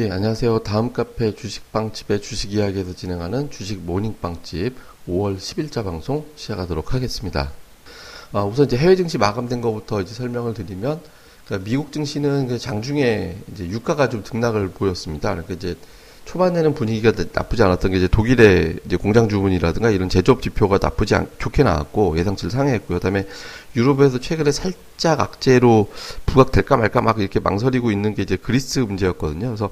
예, 안녕하세요. 다음 카페 주식빵집의 주식 이야기에서 진행하는 주식 모닝빵집 5월 10일자 방송 시작하도록 하겠습니다. 아, 우선 이제 해외 증시 마감된 것부터 이제 설명을 드리면, 그러니까 미국 증시는 그 장중에 이제 유가가 좀 등락을 보였습니다. 그러니까 이제 초반에는 분위기가 나쁘지 않았던 게 이제 독일의 이제 공장 주문이라든가 이런 제조업 지표가 나쁘지 않, 좋게 나왔고 예상치를 상회했고요. 그다음에 유럽에서 최근에 살짝 악재로 부각될까 말까 막 이렇게 망설이고 있는 게 이제 그리스 문제였거든요. 그래서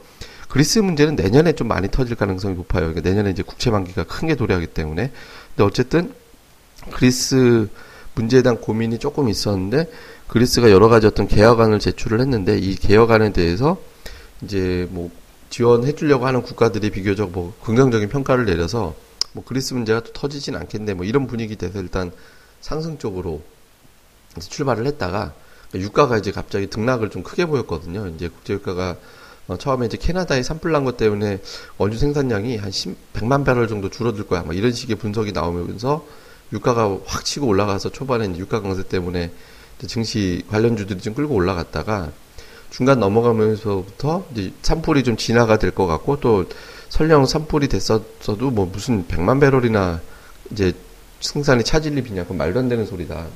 그리스 문제는 내년에 좀 많이 터질 가능성이 높아요. 그러니까 내년에 이제 국채 만기가 큰 게 도래하기 때문에. 근데 어쨌든 그리스 문제에 대한 고민이 조금 있었는데 그리스가 여러 가지 어떤 개혁안을 제출을 했는데 이 개혁안에 대해서 이제 뭐 지원해 주려고 하는 국가들이 비교적 뭐 긍정적인 평가를 내려서 뭐 그리스 문제가 또 터지진 않겠네 뭐 이런 분위기 돼서 일단 상승 쪽으로 출발을 했다가 유가가 이제 갑자기 등락을 좀 크게 보였거든요. 이제 국제 유가가 어, 처음에 이제 캐나다에 산불 난것 때문에 원유 생산량이 한 10, 100만 배럴 정도 줄어들 거야. 뭐 이런 식의 분석이 나오면서 유가가 확 치고 올라가서 초반에 유가 강세 때문에 증시 관련주들이 좀 끌고 올라갔다가 중간 넘어가면서부터 이제 산불이 좀 진화가 될 것 같고 또 설령 산불이 됐었어도 뭐 무슨 100만 배럴이나 이제 생산이 차질 리 비냐 그 말도 안 되는 소리다.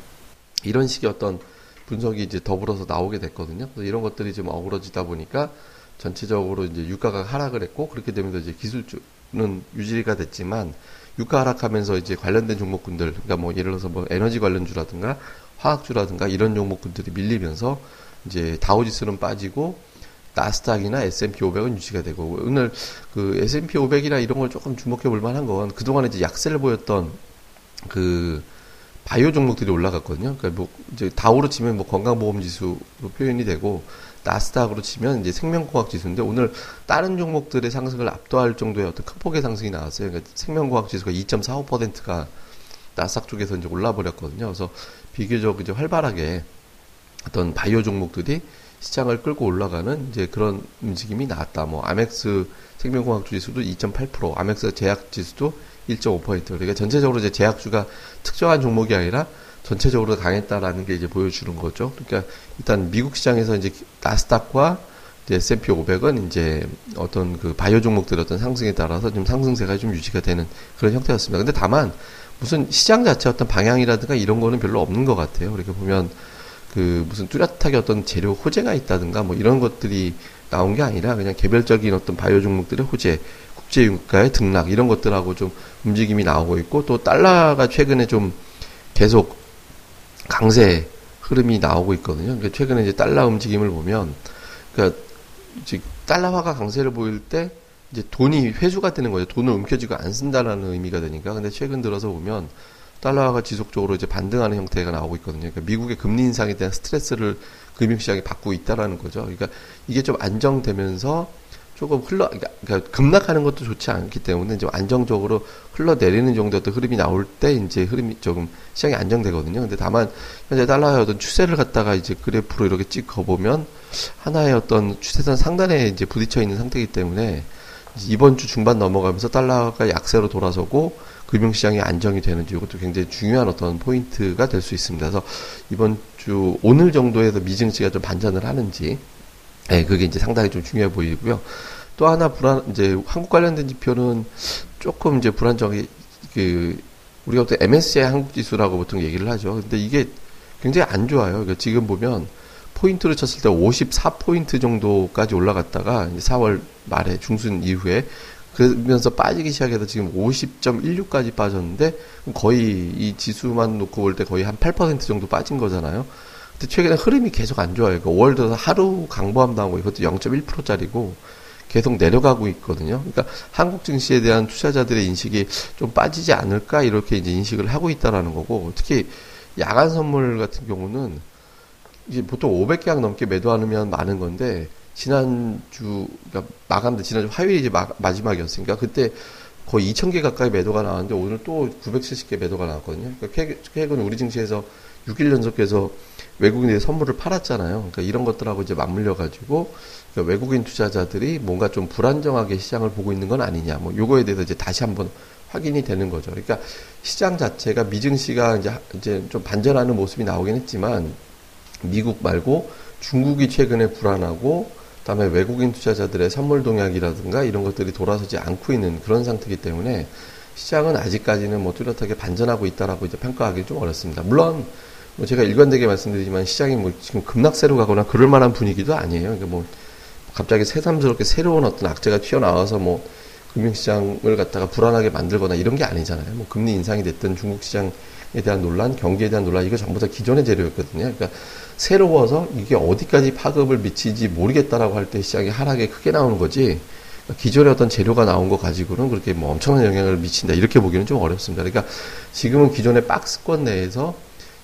이런 식의 어떤 분석이 이제 더불어서 나오게 됐거든요. 그래서 이런 것들이 좀 어우러지다 보니까 전체적으로 이제 유가가 하락을 했고 그렇게 되면서 이제 기술주는 유지가 됐지만 유가 하락하면서 이제 관련된 종목군들 그러니까 뭐 예를 들어서 뭐 에너지 관련주라든가 화학주라든가 이런 종목군들이 밀리면서 이제 다우지수는 빠지고 나스닥이나 S&P 500은 유지가 되고 오늘 그 S&P 500이나 이런 걸 조금 주목해 볼 만한 건 그동안에 이제 약세를 보였던 그 바이오 종목들이 올라갔거든요. 그러니까 뭐 이제 다우로 치면 뭐 건강보험 지수로 표현이 되고 나스닥으로 치면 이제 생명공학 지수인데 오늘 다른 종목들의 상승을 압도할 정도의 어떤 큰 폭의 상승이 나왔어요. 그러니까 생명공학 지수가 2.45%가 나스닥 쪽에서 이제 올라 버렸거든요. 그래서 비교적 이제 활발하게 어떤 바이오 종목들이 시장을 끌고 올라가는 이제 그런 움직임이 나왔다. 뭐 아멕스 생명공학 지수도 2.8%, 아멕스 제약 지수도 1.5%. 그러니까 전체적으로 이제 제약주가 특정한 종목이 아니라 전체적으로 강했다라는 게 이제 보여주는 거죠. 그러니까 일단 미국 시장에서 이제 나스닥과 이제 S&P 500은 이제 어떤 그 바이오 종목들의 어떤 상승에 따라서 좀 상승세가 좀 유지가 되는 그런 형태였습니다. 근데 다만 무슨 시장 자체 어떤 방향이라든가 이런 거는 별로 없는 것 같아요. 그렇게 보면 그 무슨 뚜렷하게 어떤 재료 호재가 있다든가 뭐 이런 것들이 나온 게 아니라 그냥 개별적인 어떤 바이오 종목들의 호재, 국제 유가의 등락 이런 것들하고 좀 움직임이 나오고 있고 또 달러가 최근에 좀 계속 강세 흐름이 나오고 있거든요. 그러니까 최근에 이제 달러 움직임을 보면 그러니까 이제 달러화가 강세를 보일 때 이제 돈이 회수가 되는 거죠. 돈을 움켜쥐고 안 쓴다라는 의미가 되니까. 근데 최근 들어서 보면 달러화가 지속적으로 이제 반등하는 형태가 나오고 있거든요. 그러니까 미국의 금리 인상에 대한 스트레스를 금융시장이 받고 있다라는 거죠. 그러니까 이게 좀 안정되면서 조금 흘러, 그러니까, 그러니까 급락하는 것도 좋지 않기 때문에 이제 안정적으로 흘러내리는 정도의 어떤 흐름이 나올 때 이제 흐름이 조금 시장이 안정되거든요. 근데 다만 현재 달러의 어떤 추세를 갖다가 이제 그래프로 이렇게 찍어 보면 하나의 어떤 추세선 상단에 이제 부딪혀 있는 상태이기 때문에 이번 주 중반 넘어가면서 달러가 약세로 돌아서고 금융시장이 안정이 되는지 이것도 굉장히 중요한 어떤 포인트가 될 수 있습니다. 그래서 이번 주 오늘 정도에서 미증시가 좀 반전을 하는지 네, 그게 이제 상당히 좀 중요해 보이고요. 또 하나 불안 이제 한국 관련된 지표는 조금 이제 불안정이 그 우리가 또 MSCI 한국 지수라고 보통 얘기를 하죠. 근데 이게 굉장히 안 좋아요. 그러니까 지금 보면 포인트를 쳤을 때 54포인트 정도까지 올라갔다가 4월 말에 중순 이후에 그러면서 빠지기 시작해서 지금 50.16까지 빠졌는데 거의 이 지수만 놓고 볼 때 거의 한 8% 정도 빠진 거잖아요. 근데 최근에 흐름이 계속 안 좋아요. 그러니까 5월 들어서 하루 강보함 나오고 이것도 0.1%짜리고 계속 내려가고 있거든요. 그러니까 한국 증시에 대한 투자자들의 인식이 좀 빠지지 않을까 이렇게 이제 인식을 하고 있다라는 거고 특히 야간 선물 같은 경우는 이제 보통 500개약 넘게 매도하면 많은 건데 지난주, 그러니까 마감돼, 지난주 화요일이 이제 마, 마지막이었으니까 그때 거의 2,000개 가까이 매도가 나왔는데 오늘 또 970개 매도가 나왔거든요. 그러니까 최근 우리 증시에서 6일 연속해서 외국인들이 선물을 팔았잖아요. 그러니까 이런 것들하고 이제 맞물려 가지고 그러니까 외국인 투자자들이 뭔가 좀 불안정하게 시장을 보고 있는 건 아니냐. 뭐 요거에 대해서 이제 다시 한번 확인이 되는 거죠. 그러니까 시장 자체가 미증시가 이제 이제 좀 반전하는 모습이 나오긴 했지만 미국 말고 중국이 최근에 불안하고 그다음에 외국인 투자자들의 선물 동향이라든가 이런 것들이 돌아서지 않고 있는 그런 상태이기 때문에 시장은 아직까지는 뭐 뚜렷하게 반전하고 있다라고 이제 평가하기 좀 어렵습니다. 물론 뭐 제가 일관되게 말씀드리지만 시장이 뭐 지금 급락세로 가거나 그럴 만한 분위기도 아니에요. 그러니까 뭐 갑자기 새삼스럽게 새로운 어떤 악재가 튀어나와서 뭐 금융시장을 갖다가 불안하게 만들거나 이런 게 아니잖아요. 뭐 금리 인상이 됐든 중국 시장에 대한 논란, 경기에 대한 논란 이거 전부 다 기존의 재료였거든요. 그러니까 새로워서 이게 어디까지 파급을 미치지 모르겠다라고 할 때 시장이 하락이 크게 나오는 거지. 그러니까 기존의 어떤 재료가 나온 거 가지고는 그렇게 뭐 엄청난 영향을 미친다 이렇게 보기는 좀 어렵습니다. 그러니까 지금은 기존의 박스권 내에서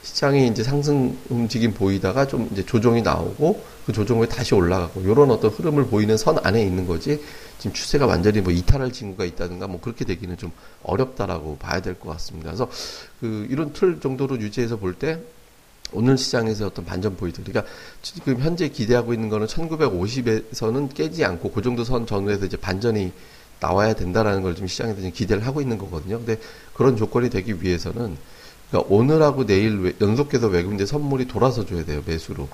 시장이 이제 상승 움직임 보이다가 좀 이제 조정이 나오고 그 조정 후에 다시 올라가고 이런 어떤 흐름을 보이는 선 안에 있는 거지 지금 추세가 완전히 뭐 이탈할 징후가 있다든가 뭐 그렇게 되기는 좀 어렵다라고 봐야 될 것 같습니다. 그래서 그 이런 틀 정도로 유지해서 볼때 오늘 시장에서 어떤 반전 포인트. 그러니까 지금 현재 기대하고 있는 거는 1950에서는 깨지 않고 그 정도 선 전후에서 이제 반전이 나와야 된다라는 걸 지금 시장에서 지금 기대를 하고 있는 거거든요. 근데 그런 조건이 되기 위해서는 그러니까 오늘하고 내일 연속해서 외국인들 선물이 돌아서 줘야 돼요 매수로.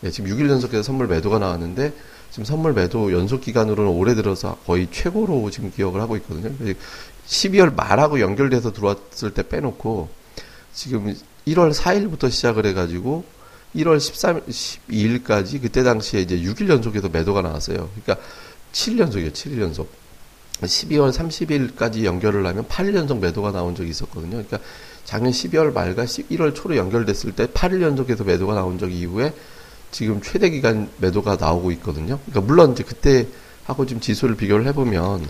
네, 지금 6일 연속해서 선물 매도가 나왔는데 지금 선물 매도 연속 기간으로는 올해 들어서 거의 최고로 지금 기억을 하고 있거든요. 12월 말하고 연결돼서 들어왔을 때 빼놓고 지금 1월 4일부터 시작을 해가지고 1월 13, 12일까지 그때 당시에 이제 6일 연속해서 매도가 나왔어요. 그러니까 7일 연속이에요. 7일 연속. 12월 30일까지 연결을 하면 8일 연속 매도가 나온 적이 있었거든요. 그러니까 작년 12월 말과 1월 초로 연결됐을 때 8일 연속해서 매도가 나온 적 이후에 지금 최대 기간 매도가 나오고 있거든요. 그러니까 물론 이제 그때 하고 지금 지수를 비교를 해보면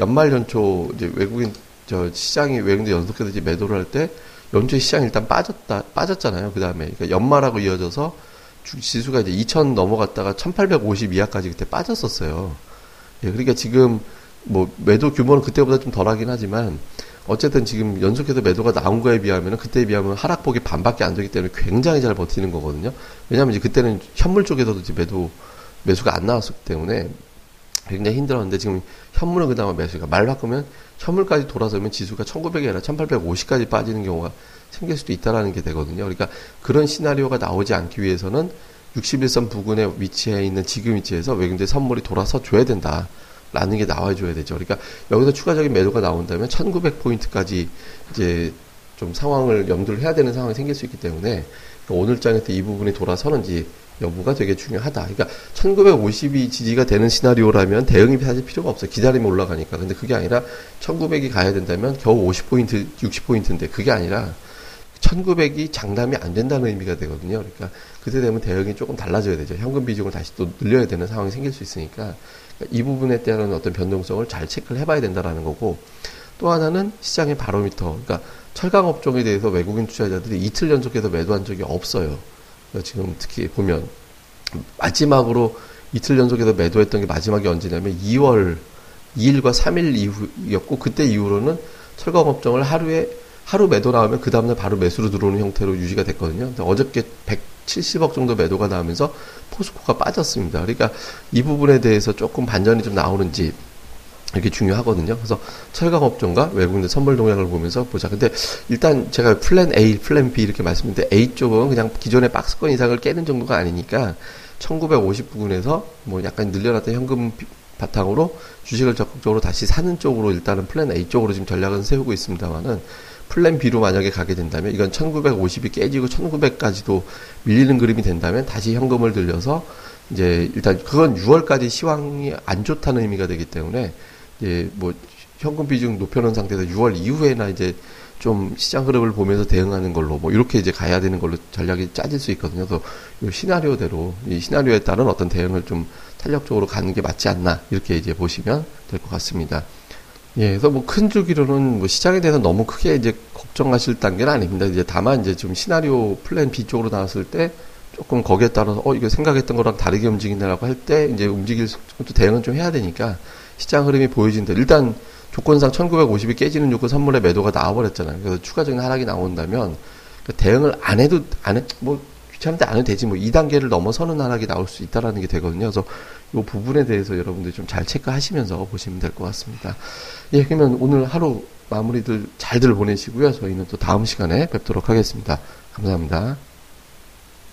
연말 연초 이제 외국인 저 시장이 외국인들 연속해서 이제 매도를 할 때 연초에 시장이 일단 빠졌다 빠졌잖아요. 그 다음에 그러니까 연말하고 이어져서 지수가 이제 2천 넘어갔다가 1,850 이하까지 그때 빠졌었어요. 예, 그러니까 지금 뭐 매도 규모는 그때보다 좀 덜하긴 하지만 어쨌든 지금 연속해서 매도가 나온 거에 비하면 그때에 비하면 하락폭이 반밖에 안 되기 때문에 굉장히 잘 버티는 거거든요. 왜냐하면 이제 그때는 현물 쪽에서도 이제 매도 매수가 안 나왔기 때문에 굉장히 힘들었는데 지금 현물은 그나마 매수가 말 바꾸면 현물까지 돌아서면 지수가 1900이 아니라 1850까지 빠지는 경우가 생길 수도 있다라는 게 되거든요. 그러니까 그런 시나리오가 나오지 않기 위해서는 61선 부근에 위치해 있는 지금 위치에서 외국인들 선물이 돌아서 줘야 된다. 라는 게 나와줘야 되죠. 그러니까 여기서 추가적인 매도가 나온다면 1900포인트까지 이제 좀 상황을 염두를 해야 되는 상황이 생길 수 있기 때문에 오늘 장에서 이 부분이 돌아서는지 여부가 되게 중요하다. 그러니까 1950이 지지가 되는 시나리오라면 대응이 사실 필요가 없어요. 기다리면 올라가니까. 근데 그게 아니라 1900이 가야 된다면 겨우 50포인트, 60포인트인데 그게 아니라 1900이 장담이 안 된다는 의미가 되거든요. 그러니까 그때 되면 대응이 조금 달라져야 되죠. 현금 비중을 다시 또 늘려야 되는 상황이 생길 수 있으니까 이 부분에 대한 어떤 변동성을 잘 체크를 해봐야 된다라는 거고 또 하나는 시장의 바로미터. 그러니까 철강 업종에 대해서 외국인 투자자들이 이틀 연속해서 매도한 적이 없어요. 그러니까 지금 특히 보면 마지막으로 이틀 연속해서 매도했던 게 마지막이 언제냐면 2월 2일과 3일 이후였고 그때 이후로는 철강 업종을 하루에 하루 매도 나오면 그 다음날 바로 매수로 들어오는 형태로 유지가 됐거든요. 어저께 170억 정도 매도가 나오면서 포스코가 빠졌습니다. 그러니까 이 부분에 대해서 조금 반전이 좀 나오는지 이게 중요하거든요. 그래서 철강 업종과 외국인들 선물 동향을 보면서 보자. 근데 일단 제가 플랜 A, 플랜 B 이렇게 말씀드렸는데 A 쪽은 그냥 기존의 박스권 이상을 깨는 정도가 아니니까 1950 부근에서 뭐 약간 늘려놨던 현금 바탕으로 주식을 적극적으로 다시 사는 쪽으로 일단은 플랜 A 쪽으로 지금 전략은 세우고 있습니다만은 플랜 B로 만약에 가게 된다면 이건 1950이 깨지고 1900까지도 밀리는 그림이 된다면 다시 현금을 늘려서 이제 일단 그건 6월까지 시황이 안 좋다는 의미가 되기 때문에 이제 뭐 현금 비중 높여놓은 상태에서 6월 이후에나 이제 좀 시장 흐름을 보면서 대응하는 걸로 뭐 이렇게 이제 가야 되는 걸로 전략이 짜질 수 있거든요. 그래서 이 시나리오대로 이 시나리오에 따른 어떤 대응을 좀 탄력적으로 가는 게 맞지 않나 이렇게 이제 보시면 될 것 같습니다. 예, 그래서 뭐 큰 주기로는 뭐 시장에 대해서 너무 크게 이제 걱정하실 단계는 아닙니다. 이제 다만 이제 좀 시나리오 플랜 B 쪽으로 나왔을 때 조금 거기에 따라서 어 이거 생각했던 거랑 다르게 움직인다라고 할 때 이제 움직일 또 대응은 좀 해야 되니까 시장 흐름이 보여진다. 일단 조건상 1950이 깨지는 요건 선물의 매도가 나와버렸잖아요. 그래서 추가적인 하락이 나온다면 그 대응을 안 해도 안 해, 뭐 귀찮은데 안 해도 되지 뭐 2단계를 넘어서는 하락이 나올 수 있다라는 게 되거든요. 그래서 이 부분에 대해서 여러분들이 좀 잘 체크하시면서 보시면 될 것 같습니다. 예, 그러면 오늘 하루 마무리들 잘들 보내시고요. 저희는 또 다음 시간에 뵙도록 하겠습니다. 감사합니다.